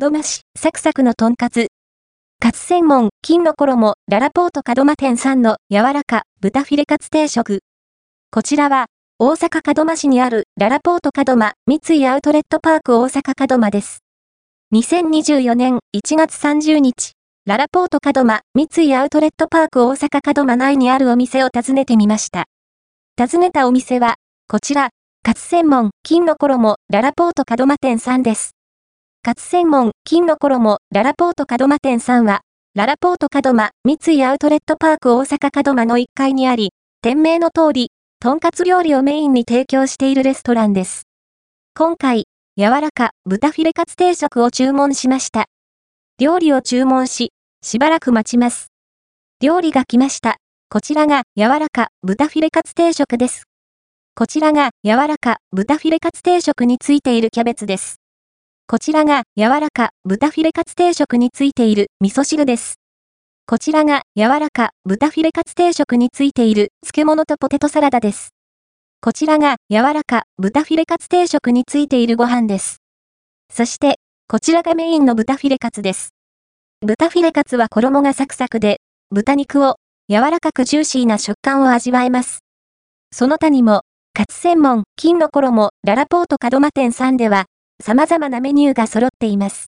門真市、サクサクのとんかつ。カツ専門、金の衣、ララポート門真店さんの柔らか、豚フィレカツ定食。こちらは、大阪門真市にあるララポート門真三井アウトレットパーク大阪門真です。2024年1月30日、ララポート門真三井アウトレットパーク大阪門真内にあるお店を訪ねてみました。訪ねたお店は、こちら、カツ専門、金の衣、ララポート門真店さんです。カツ専門、金の衣、ララポート門真店さんは、ララポート門真、三井アウトレットパーク大阪門真の1階にあり、店名の通り、とんかつ料理をメインに提供しているレストランです。今回、柔らか豚フィレカツ定食を注文しました。料理を注文し、しばらく待ちます。料理が来ました。こちらが柔らか豚フィレカツ定食です。こちらが柔らか豚フィレカツ定食についているキャベツです。こちらが柔らか豚フィレカツ定食についている味噌汁です。こちらが柔らか豚フィレカツ定食についている漬物とポテトサラダです。こちらが柔らか豚フィレカツ定食についているご飯です。そして、こちらがメインの豚フィレカツです。豚フィレカツは衣がサクサクで、豚肉を柔らかくジューシーな食感を味わえます。その他にも、カツ専門、金の衣、ララポート門真店さんでは、様々なメニューが揃っています。